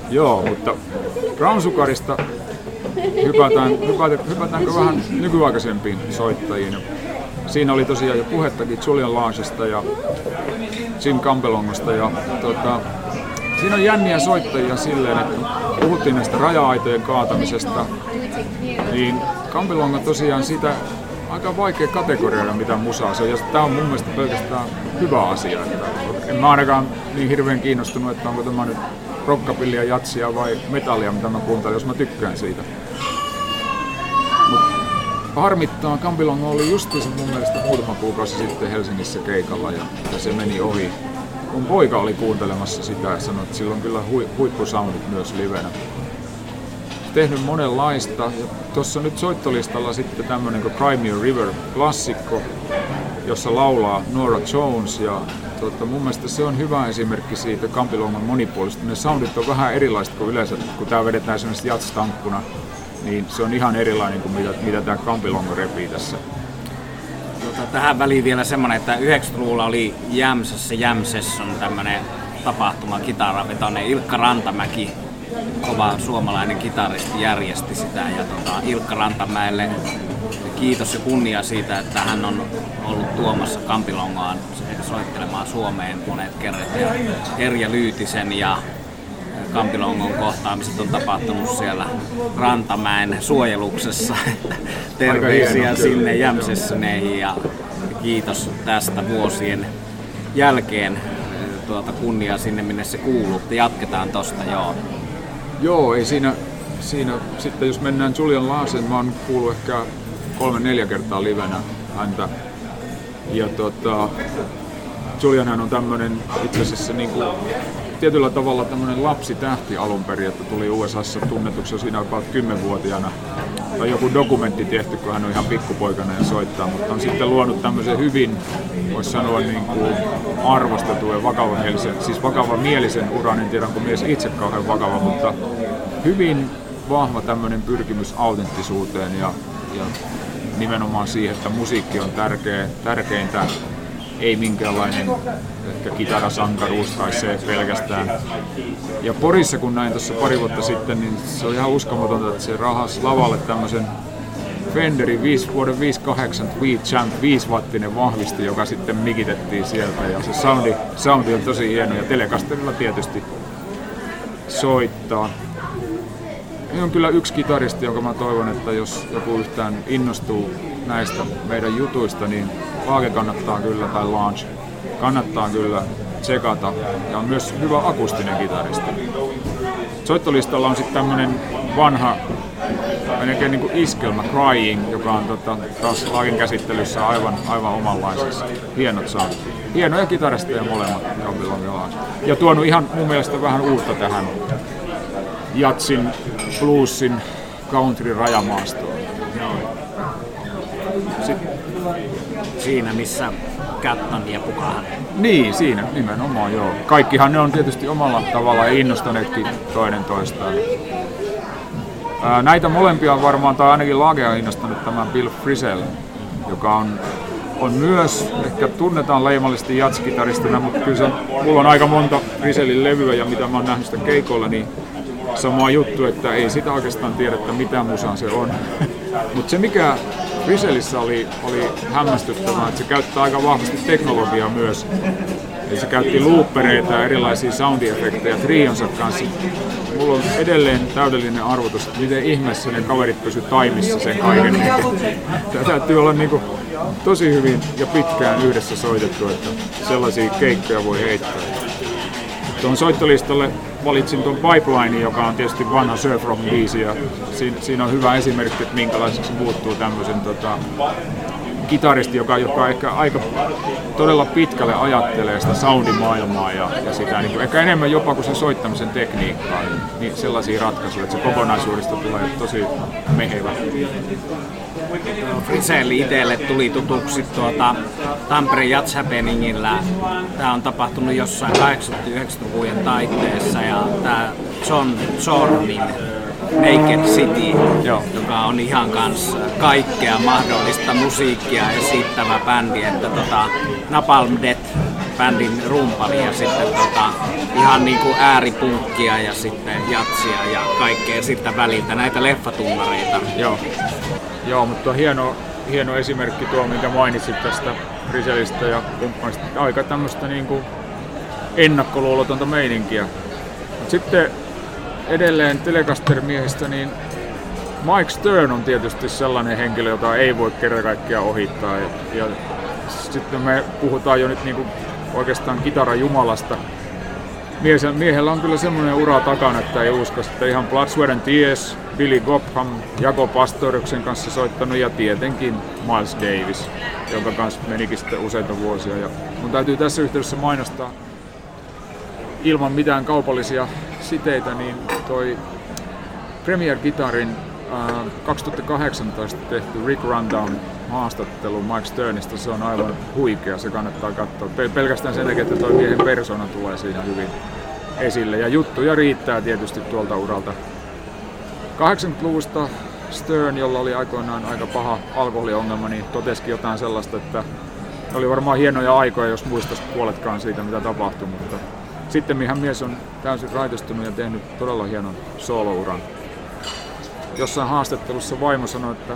Speaker 2: Joo, mutta Brown Sugarista hypätään, hypätään, hypätäänkö vähän nykyaikaisempiin soittajiin. Siinä oli tosiaan jo puhettakin Julian Langsista ja Jim Campbellongosta. Ja, tota, siinä on jänniä soittajia silleen, että puhuttiin näistä raja-aitojen kaatamisesta, niin Kampelong on tosiaan sitä aika vaikea kategorioida mitä musaa se on, ja tämä on mun mielestä pelkästään hyvä asia. Että en mä ainakaan niin hirveän kiinnostunut, että onko tämä nyt rockapillia, jatsia vai metallia, mitä mä kuuntelen, jos mä tykkään siitä. Harmittaa, Kampilong oli justiinsa mun mielestä muutama kuukausi sitten Helsingissä keikalla ja, ja se meni ohi. Mun poika oli kuuntelemassa sitä ja sanoi, että sillä on kyllä hui, huippusoundit myös livenä. tehnyt monenlaista. Tuossa nyt soittolistalla sitten tämmöinen kuin Cry Me River klassikko, jossa laulaa Nora Jones ja tuota, mun mielestä se on hyvä esimerkki siitä Kampilongan monipuolista. Ne soundit on vähän erilaiset kuin yleensä, kun tää vedetään semmoisesti jatstankkuna, niin se on ihan erilainen kuin mitä, mitä tämä Kampilonga repii tässä.
Speaker 1: Tuota, tähän väliin vielä semmonen, että 90-luvulla oli Jämsässä Jämsessä on tämmönen tapahtuma kitaravetoinen Ilkka Rantamäki kova suomalainen kitaristi järjesti sitä ja tota, Ilkka Rantamäelle kiitos ja kunnia siitä, että hän on ollut tuomassa Kampilongaan soittelemaan Suomeen monet kerrat. Ja Erja Lyytisen ja Kampilongon kohtaamiset on tapahtunut siellä Rantamäen suojeluksessa. Terveisiä sinne Jämsessöneihin ja kiitos tästä vuosien jälkeen tuota kunnia sinne, minne se kuuluu. Jatketaan tosta, joo.
Speaker 2: Joo, ei siinä, siinä sitten jos mennään Julian Laasen, mä oon kuullut ehkä kolme-neljä kertaa livenä häntä. Ja tota, Julianhan on tämmöinen itse asiassa niin kuin, tietyllä tavalla tämmöinen lapsitähti alun perin, että tuli USAssa tunnetuksi siinä about 10-vuotiaana. Tai joku dokumentti tehty, kun hän on ihan pikkupoikana ja soittaa, mutta on sitten luonut tämmöisen hyvin, voisi sanoa niin kuin arvostetun ja vakavamielisen, siis vakavamielisen uran, en tiedä onko mies itse kauhean vakava, mutta hyvin vahva tämmöinen pyrkimys autenttisuuteen ja, ja nimenomaan siihen, että musiikki on tärkeä, tärkeintä, ei minkäänlainen ehkä kitarasankaruus tai se pelkästään. Ja Porissa kun näin tuossa pari vuotta sitten, niin se oli ihan uskomatonta, että se rahas lavalle tämmöisen Fenderin 5, vuoden 58 Tweed Champ 5 wattinen vahvisti, joka sitten mikitettiin sieltä ja se soundi, soundi on tosi hieno ja Telecasterilla tietysti soittaa. on kyllä yksi kitaristi, jonka mä toivon, että jos joku yhtään innostuu näistä meidän jutuista, niin Laage kannattaa kyllä, tai Launch kannattaa kyllä tsekata. Ja on myös hyvä akustinen kitaristi. Soittolistalla on sitten tämmönen vanha melkein niin iskelmä Crying, joka on tota, taas Laagen käsittelyssä aivan, aivan omanlaisessa. Hienot saa. Hienoja kitaristeja molemmat Ja tuonut ihan mun mielestä vähän uutta tähän jatsin, bluesin, country rajamaastoon.
Speaker 1: Sitten siinä, missä Catton ja Pukahan.
Speaker 2: Niin, siinä nimenomaan joo. Kaikkihan ne on tietysti omalla tavalla innostaneetkin toinen toistaan. Ää, näitä molempia on varmaan, tai ainakin Lagea innostanut tämä Bill Frisell, joka on, on myös, ehkä tunnetaan leimallisesti jatskitaristina, mutta kyllä se mulla on aika monta Frisellin levyä ja mitä mä oon nähnyt sitä keikoilla, niin sama juttu, että ei sitä oikeastaan tiedä, että mitä musaa se on. (laughs) mutta se mikä Visualissa oli, oli hämmästyttävää, että se käyttää aika vahvasti teknologiaa myös. Eli se käytti loopereita ja erilaisia soundiefektejä trionsa kanssa. Mulla on edelleen täydellinen arvotus, että miten ihmeessä ne kaverit pysy taimissa sen kaiken. Tämä täytyy olla kuin tosi hyvin ja pitkään yhdessä soitettu, että sellaisia keikkoja voi heittää. Tuon soittolistalle valitsin tuon Pipeline, joka on tietysti vanha surf rock biisi ja siinä, siinä on hyvä esimerkki, että minkälaiseksi muuttuu tämmöisen tota, kitaristi, joka, joka ehkä aika todella pitkälle ajattelee sitä soundimaailmaa ja, ja sitä niin kuin, ehkä enemmän jopa kuin sen soittamisen tekniikkaa, niin, niin sellaisia ratkaisuja, että se kokonaisuudesta tulee tosi mehevä.
Speaker 1: Friselli itselle tuli tutuksi tuota Tampereen Jazz Happeningillä. Tämä on tapahtunut jossain 80-90-luvujen taitteessa ja tämä John Zornin Naked City, Joo. joka on ihan kanssa kaikkea mahdollista musiikkia esittävä bändi, että tota, Napalm Death bändin rumpali ja sitten tota, ihan niin kuin ääripunkkia ja sitten jatsia ja kaikkea sitten väliltä, näitä leffatunnareita.
Speaker 2: Joo. Joo, mutta hieno, hieno esimerkki tuo, minkä mainitsit tästä Griselistä ja kumppanista. Aika tämmöistä niin kuin ennakkoluulotonta meininkiä. Sitten edelleen Telecaster-miehistä, niin Mike Stern on tietysti sellainen henkilö, jota ei voi kerta kaikkiaan ohittaa. Ja, ja sitten me puhutaan jo nyt niin kuin oikeastaan kitaran jumalasta. miehellä on kyllä semmoinen ura takana, että ei usko, että ihan and Tears, Billy Gopham, Jako Pastoryksen kanssa soittanut ja tietenkin Miles Davis, jonka kanssa menikin sitten useita vuosia. Ja mun täytyy tässä yhteydessä mainostaa ilman mitään kaupallisia siteitä, niin toi Premier Gitarin 2018 tehty Rick Rundown haastattelu Mike Sternista, se on aivan huikea, se kannattaa katsoa. Pelkästään sen takia, että tuo miehen persona tulee siinä hyvin esille. Ja juttuja riittää tietysti tuolta uralta. 80-luvusta Stern, jolla oli aikoinaan aika paha alkoholiongelma, niin totesikin jotain sellaista, että oli varmaan hienoja aikoja, jos muistaisi puoletkaan siitä, mitä tapahtui, mutta sitten mihän mies on täysin raitistunut ja tehnyt todella hienon soolouran. Jossain haastattelussa vaimo sanoi, että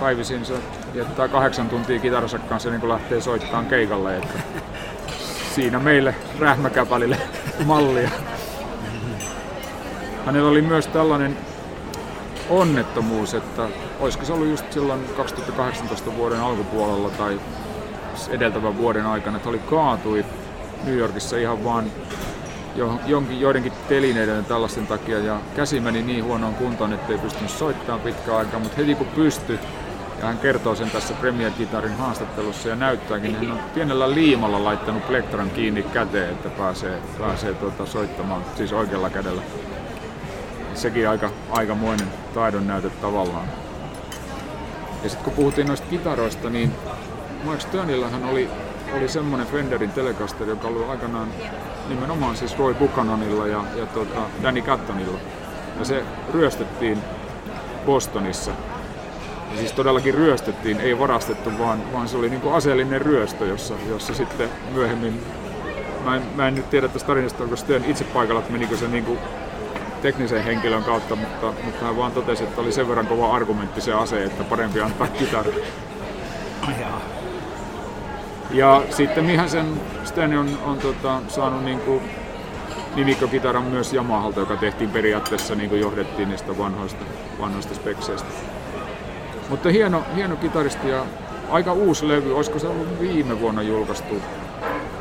Speaker 2: päivisin se viettää kahdeksan tuntia kitarassa kanssa niin kun lähtee soittamaan keikalle. Että siinä meille rähmäkäpälille mallia. Hänellä oli myös tällainen onnettomuus, että olisiko se ollut just silloin 2018 vuoden alkupuolella tai edeltävän vuoden aikana, että oli kaatui New Yorkissa ihan vaan jonkin, joidenkin telineiden tällaisten takia ja käsi meni niin huonoon kuntoon, että ei pystynyt soittamaan pitkään aikaa, mutta heti kun pystyi, ja hän kertoo sen tässä Premier haastattelussa ja näyttääkin, niin hän on pienellä liimalla laittanut plektran kiinni käteen, että pääsee, pääsee tuota, soittamaan, siis oikealla kädellä. Sekin aika, aikamoinen taidon näyte tavallaan. Ja sitten kun puhuttiin noista kitaroista, niin Mike Sternillähän oli, oli semmoinen Fenderin Telecaster, joka oli aikanaan nimenomaan siis Roy Buchananilla ja, ja tota Danny Cattonilla. Ja se ryöstettiin Bostonissa. Ja siis todellakin ryöstettiin, ei varastettu, vaan, vaan se oli niin aseellinen ryöstö, jossa, jossa sitten myöhemmin, mä en, mä en nyt tiedä tästä tarinasta, onko Stern itse paikalla, että menikö se niin kuin teknisen henkilön kautta, mutta, mutta hän vaan totesi, että oli sen verran kova argumentti se ase, että parempi antaa kitara. Ja sitten mihän sen Steni on, on tota, saanut niin kuin nimikkokitaran myös Yamahalta, joka tehtiin periaatteessa niin kuin johdettiin niistä vanhoista, vanhoista spekseistä. Mutta hieno, hieno kitaristi ja aika uusi levy, olisiko se ollut viime vuonna julkaistu,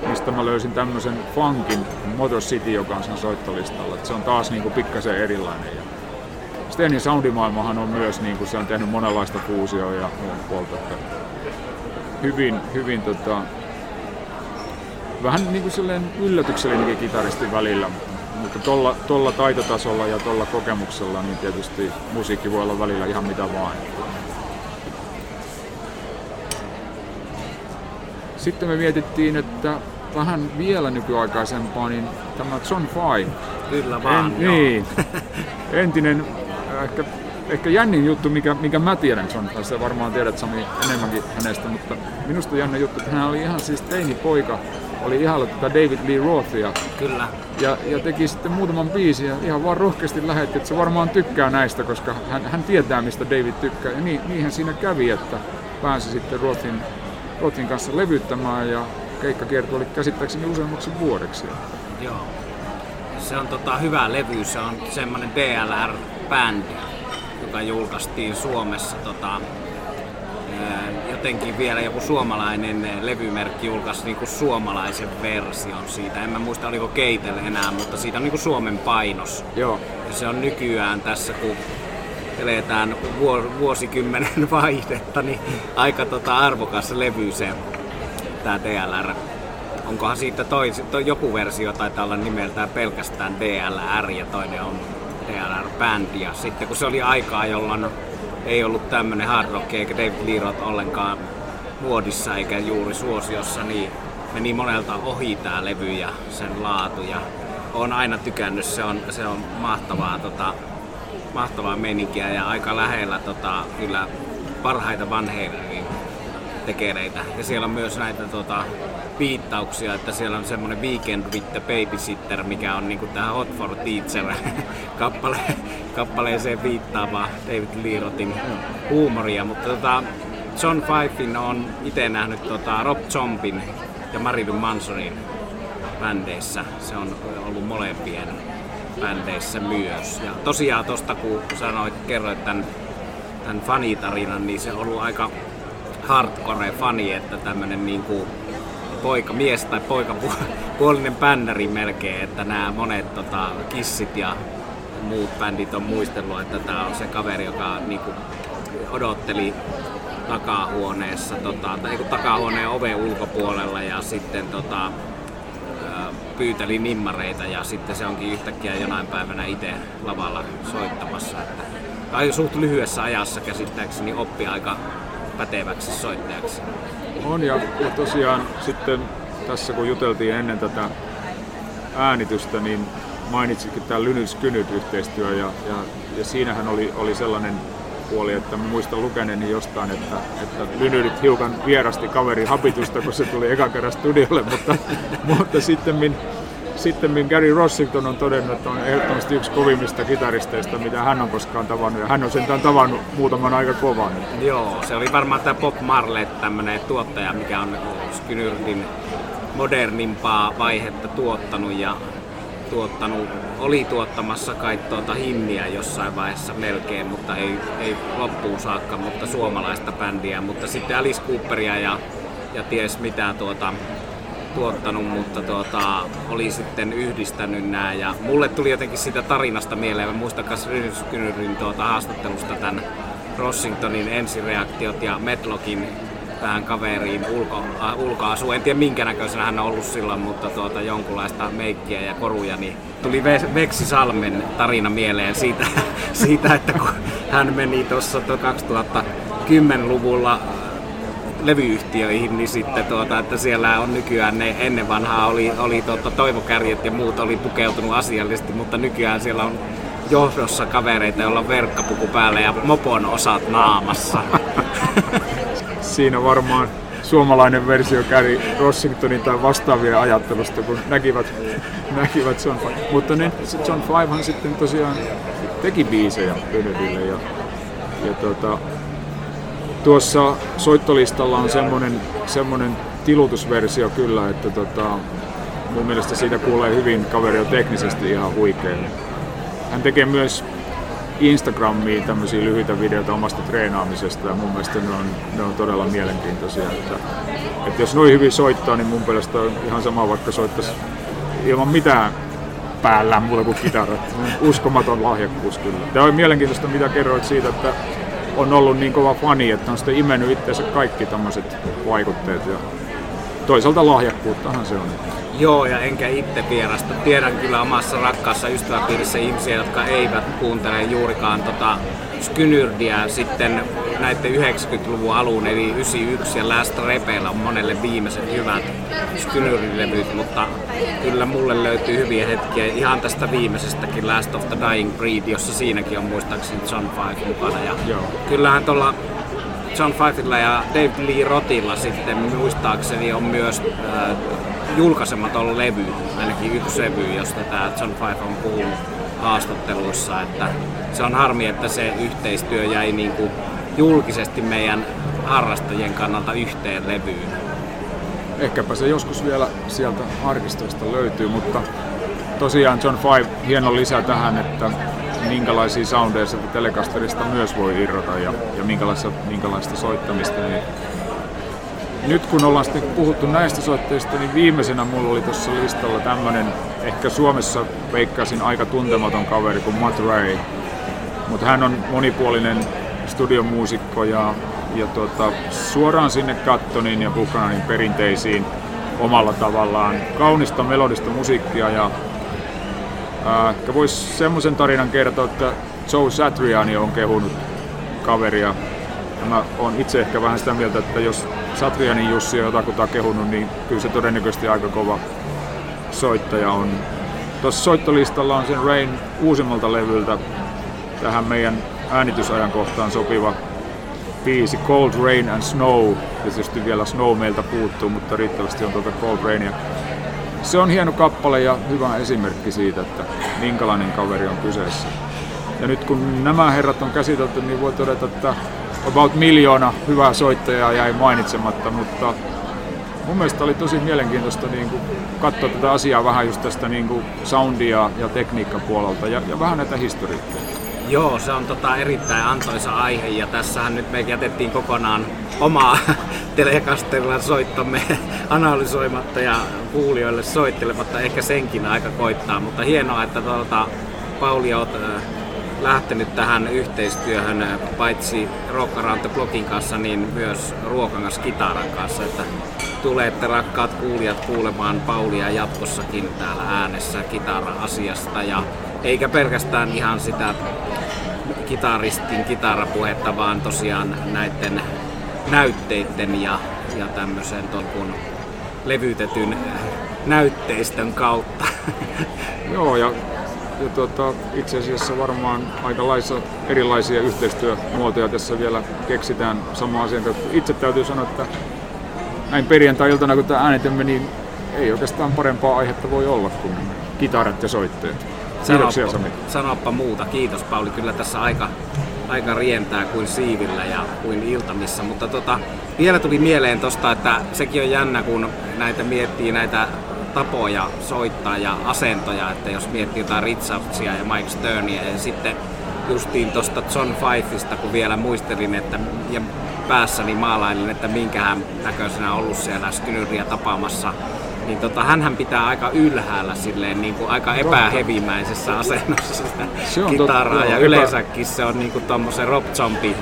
Speaker 2: mistä mä löysin tämmöisen funkin Motor City, joka on sen soittolistalla. Et se on taas niin kuin pikkasen erilainen. Ja Stenin soundimaailmahan on myös, niin kuin se on tehnyt monenlaista fuusioa ja muun puolta. Hyvin, hyvin tota, vähän niin kuin silleen yllätyksellinenkin kitaristi välillä, mutta tuolla, tuolla taitotasolla ja tuolla kokemuksella niin tietysti musiikki voi olla välillä ihan mitä vaan. Sitten me mietittiin, että vähän vielä nykyaikaisempaa, niin tämä John Fay.
Speaker 1: Kyllä vaan,
Speaker 2: en, Niin, (laughs) entinen, ehkä ehkä jännin juttu, mikä, mikä mä tiedän John Faysta, varmaan tiedät Sami enemmänkin hänestä, mutta minusta jännä juttu, että hän oli ihan siis teini-poika, oli ihan tätä David Lee Rothia.
Speaker 1: Kyllä.
Speaker 2: Ja, ja teki sitten muutaman biisin ja ihan vaan rohkeasti lähetti, että se varmaan tykkää näistä, koska hän, hän tietää, mistä David tykkää. Ja niin, niinhän siinä kävi, että pääsi sitten Rothin, Rothin kanssa levyttämään ja keikkakierto oli käsittääkseni useammaksi vuodeksi.
Speaker 1: Joo. Se on tota, hyvä levy, se on semmoinen DLR-bändi, joka julkaistiin Suomessa tota, jotenkin vielä joku suomalainen levymerkki julkaisi niinku suomalaisen version siitä. En mä muista oliko Keitel enää, mutta siitä on niinku Suomen painos.
Speaker 2: Joo.
Speaker 1: Ja se on nykyään tässä, kun eletään vuosikymmenen (laughs) vaihdetta, niin aika tota arvokas levy se, tää DLR. Onkohan siitä toi, toi joku versio taitaa olla nimeltään pelkästään DLR ja toinen on DLR-bändi. Ja sitten kun se oli aikaa, jolloin ei ollut tämmönen hard rock eikä David Lee Roth ollenkaan muodissa eikä juuri suosiossa, niin meni monelta ohi tää levy ja sen laatu. Ja on aina tykännyt, se on, se on mahtavaa, tota, mahtavaa meininkiä ja aika lähellä tota, kyllä parhaita vanheiden tekeleitä. Ja siellä on myös näitä tota, viittauksia, että siellä on semmoinen Weekend with the Babysitter, mikä on niinku tähän Hot for Teacher (laughs) kappale, kappaleeseen viittaava David Lee Rothin huumoria, mutta tota, John Fifin on itse nähnyt tota Rob Zombin ja Marilyn Mansonin bändeissä. Se on ollut molempien bändeissä myös. Ja tosiaan tosta kun sanoit, kerroit tämän, tämän fanitarinan, niin se on ollut aika hardcore fani, että tämmönen niinku poika, mies tai poika puolinen bännäri melkein, että nämä monet tota, kissit ja muut bändit on muistellut, että tämä on se kaveri, joka niinku, odotteli takahuoneessa, tota, tai takahuoneen oven ulkopuolella ja sitten tota, pyyteli nimmareita ja sitten se onkin yhtäkkiä jonain päivänä itse lavalla soittamassa. Että ai suht lyhyessä ajassa käsittääkseni oppi aika päteväksi soittajaksi.
Speaker 2: On ja, ja tosiaan sitten tässä kun juteltiin ennen tätä äänitystä, niin mainitsikin tämä Lynyrd Skynyrd yhteistyö ja, ja, ja siinähän oli, oli sellainen puoli, että muistan lukeneeni jostain, että, että Lynyrit hiukan vierasti kaveri hapitusta, kun se tuli ekan kerran studiolle, (laughs) mutta, mutta sitten sitten Gary Rossington on todennut, että on ehdottomasti yksi kovimmista kitaristeista, mitä hän on koskaan tavannut. Ja hän on sentään tavannut muutaman aika kovan.
Speaker 1: Joo, se oli varmaan tämä Bob Marley, tämmöinen tuottaja, mikä on Skynyrdin modernimpaa vaihetta tuottanut ja tuottanut, oli tuottamassa kai tuota himmiä jossain vaiheessa melkein, mutta ei, ei loppuun saakka, mutta suomalaista bändiä, mutta sitten Alice Cooperia ja, ja ties mitä tuota, tuottanut, mutta tuota, oli sitten yhdistänyt nämä ja mulle tuli jotenkin siitä tarinasta mieleen, muistan myös tuota haastattelusta tämän Rossingtonin ensireaktiot ja Medlockin tähän kaveriin ulko, äh, ulkoasu. En tiedä minkä näköisenä hän on ollut silloin, mutta tuota, jonkunlaista meikkiä ja koruja, niin tuli Veksi Salmen tarina mieleen siitä, (laughs) siitä että kun hän meni tuossa 2010-luvulla levyyhtiöihin, niin sitten tuota, että siellä on nykyään ne ennen vanhaa oli, oli tuota, toivokärjet ja muut oli pukeutunut asiallisesti, mutta nykyään siellä on johdossa kavereita, joilla on verkkapuku päällä ja mopon osat naamassa. (laughs)
Speaker 2: siinä varmaan suomalainen versio kävi Rossingtonin tai vastaavien ajattelusta, kun näkivät, (laughs) näkivät John Five. Mutta ne, John Fivehan sitten tosiaan teki biisejä Benedille ja, ja tota, tuossa soittolistalla on semmoinen, semmoinen tilutusversio kyllä, että tota, mun mielestä siitä kuulee hyvin, kaveri on teknisesti ihan huikea. Hän tekee myös Instagramiin tämmöisiä lyhyitä videoita omasta treenaamisesta ja mun mielestä ne on, ne on todella mielenkiintoisia. Että, että jos noin hyvin soittaa, niin mun mielestä on ihan sama vaikka soittaisi ilman mitään päällä muuta kuin kitarat. Uskomaton lahjakkuus kyllä. Tämä on mielenkiintoista, mitä kerroit siitä, että on ollut niin kova fani, että on sitten imennyt itseensä kaikki tämmöiset vaikutteet. Ja toisaalta lahjakkuuttahan se on.
Speaker 1: Joo, ja enkä itse vierasta. Tiedän kyllä omassa rakkaassa ystäväpiirissä ihmisiä, jotka eivät kuuntele juurikaan tota Skynyrdiä sitten näiden 90-luvun alun, eli 91 ja Last Repeillä on monelle viimeiset hyvät Skynyrdilevyt, mutta kyllä mulle löytyy hyviä hetkiä ihan tästä viimeisestäkin Last of the Dying Breed, jossa siinäkin on muistaakseni John Five mukana. Ja Joo. kyllähän tuolla John Fifella ja Dave Lee Rotilla sitten muistaakseni on myös äh, julkaisematon levy, ainakin yksi levy, josta tämä John Five on puhunut haastatteluissa, että se on harmi, että se yhteistyö jäi niin kuin julkisesti meidän harrastajien kannalta yhteen levyyn.
Speaker 2: Ehkäpä se joskus vielä sieltä arkistoista löytyy, mutta tosiaan John Five hieno lisä tähän, että minkälaisia soundeja sieltä Telecasterista myös voi irrota ja, ja minkälaista, minkälaista soittamista. Niin nyt kun ollaan sitten puhuttu näistä soitteista, niin viimeisenä mulla oli tuossa listalla tämmönen, ehkä Suomessa veikkaisin aika tuntematon kaveri kuin Matt Ray. Mutta hän on monipuolinen studiomuusikko ja, ja tuota, suoraan sinne Kattonin ja Buchananin perinteisiin omalla tavallaan. Kaunista melodista musiikkia ja ehkä voisi semmoisen tarinan kertoa, että Joe Satriani on kehunut kaveria. Ja mä oon itse ehkä vähän sitä mieltä, että jos Satrianin Jussi on jotakuta kehunut, niin kyllä se todennäköisesti aika kova soittaja on. Tuossa soittolistalla on sen Rain uusimmalta levyltä tähän meidän äänitysajankohtaan sopiva biisi Cold Rain and Snow. Tietysti vielä Snow meiltä puuttuu, mutta riittävästi on tuota Cold Rainia. Se on hieno kappale ja hyvä esimerkki siitä, että minkälainen kaveri on kyseessä. Ja nyt kun nämä herrat on käsitelty, niin voi todeta, että about miljoona hyvää soittajaa jäi mainitsematta, mutta mun mielestä oli tosi mielenkiintoista niin kuin katsoa tätä asiaa vähän just tästä niin kuin soundia ja tekniikkapuolelta ja, ja vähän näitä historiikkoja.
Speaker 1: Joo, se on tota erittäin antoisa aihe ja tässähän nyt me jätettiin kokonaan omaa (laughs) telekastellan soittomme (laughs) analysoimatta ja kuulijoille soittelematta. Ehkä senkin aika koittaa, mutta hienoa, että tuota, Pauli olet lähtenyt tähän yhteistyöhön paitsi Rock Blogin kanssa, niin myös Ruokangas Kitaran kanssa. Että tulette rakkaat kuulijat kuulemaan Paulia jatkossakin täällä äänessä kitara-asiasta. Ja eikä pelkästään ihan sitä kitaristin kitarapuhetta, vaan tosiaan näiden näytteiden ja, ja tämmöisen ton kun levytetyn näytteistön kautta. (laughs)
Speaker 2: Joo, ja, ja tuota, itse asiassa varmaan aikalaisia erilaisia yhteistyömuotoja tässä vielä keksitään sama asian Itse täytyy sanoa, että näin perjantai-iltana kun tämä äänitemme, niin ei oikeastaan parempaa aihetta voi olla kuin kitarat ja soitteet. Kiitoksia Sami.
Speaker 1: Sanoppa muuta. Kiitos Pauli. Kyllä tässä aika, aika rientää kuin siivillä ja kuin iltamissa. Mutta tota, vielä tuli mieleen tosta, että sekin on jännä, kun näitä miettii näitä tapoja soittaa ja asentoja, että jos miettii jotain Richardsia ja Mike Sternia ja sitten justiin tuosta John Fifeista, kun vielä muistelin, että ja päässäni maalailin, että minkähän näköisenä ollut siellä Skynyriä tapaamassa niin tota, hänhän pitää aika ylhäällä silleen, niin kuin aika epähevimäisessä asennossa sitä se on kitaraa tot, ja joo, yleensäkin epä... se on niin kuin tommosen Rob Zombie,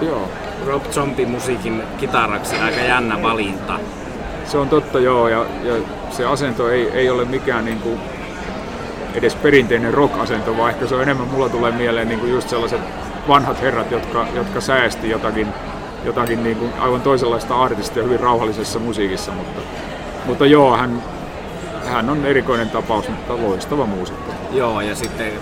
Speaker 1: joo. Rob Zombie musiikin kitaraksi aika jännä valinta.
Speaker 2: Se on totta joo ja, ja se asento ei, ei ole mikään niin kuin edes perinteinen rock-asento, vaan ehkä se on enemmän, mulla tulee mieleen niin kuin just sellaiset vanhat herrat, jotka, jotka säästi jotakin, jotakin niin kuin aivan toisenlaista artistia hyvin rauhallisessa musiikissa, mutta mutta joo, hän, hän on erikoinen tapaus, mutta loistava muusikko.
Speaker 1: Joo, ja sitten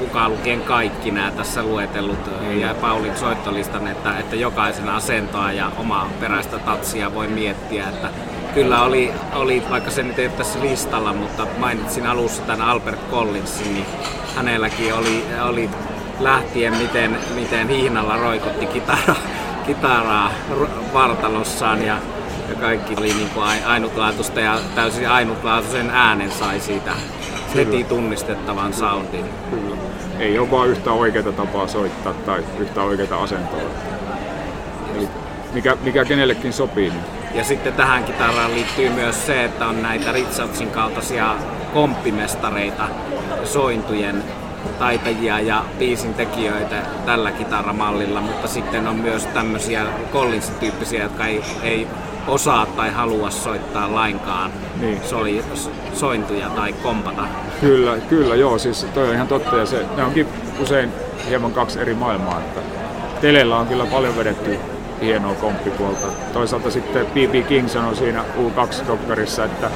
Speaker 1: mukaan lukien kaikki nämä tässä luetellut ja Paulin soittolistan, että, että jokaisen asentoa ja omaa peräistä tatsia voi miettiä, että kyllä oli, oli, vaikka se nyt ei ole tässä listalla, mutta mainitsin alussa tämän Albert Collinsin, niin hänelläkin oli, oli lähtien miten, miten hihnalla roikotti kitara, kitaraa vartalossaan ja ja kaikki oli niin kuin ainutlaatuista ja täysin ainutlaatuisen äänen sai siitä Kyllä. heti tunnistettavan soundin.
Speaker 2: Kyllä. Ei ole vain yhtä oikeaa tapaa soittaa tai yhtä oikeaa asentoa. Eli mikä, mikä kenellekin sopii. Niin.
Speaker 1: Ja sitten tähän kitaraan liittyy myös se, että on näitä Richardsin kaltaisia komppimestareita sointujen taitajia ja biisin tekijöitä tällä kitaramallilla, mutta sitten on myös tämmöisiä Collins-tyyppisiä, jotka ei, ei osaa tai halua soittaa lainkaan niin. soi, sointuja tai kompata.
Speaker 2: Kyllä, kyllä joo, siis toi on ihan totta ja se, ne onkin usein hieman kaksi eri maailmaa, että Telellä on kyllä paljon vedetty hienoa komppipuolta. Toisaalta sitten B.B. King sanoi siinä U2-dokkarissa, että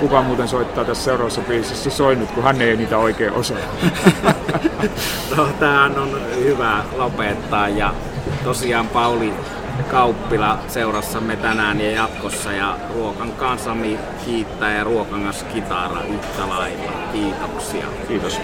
Speaker 2: kuka muuten soittaa tässä seuraavassa biisissä soinut, kun hän ei niitä oikein osaa. (laughs)
Speaker 1: no, tämähän on hyvä lopettaa ja tosiaan Pauli Kauppila seurassamme tänään ja jatkossa ja Ruokan kansami kiittää ja Ruokangas kitara yhtä lailla. Kiitoksia.
Speaker 2: Kiitos.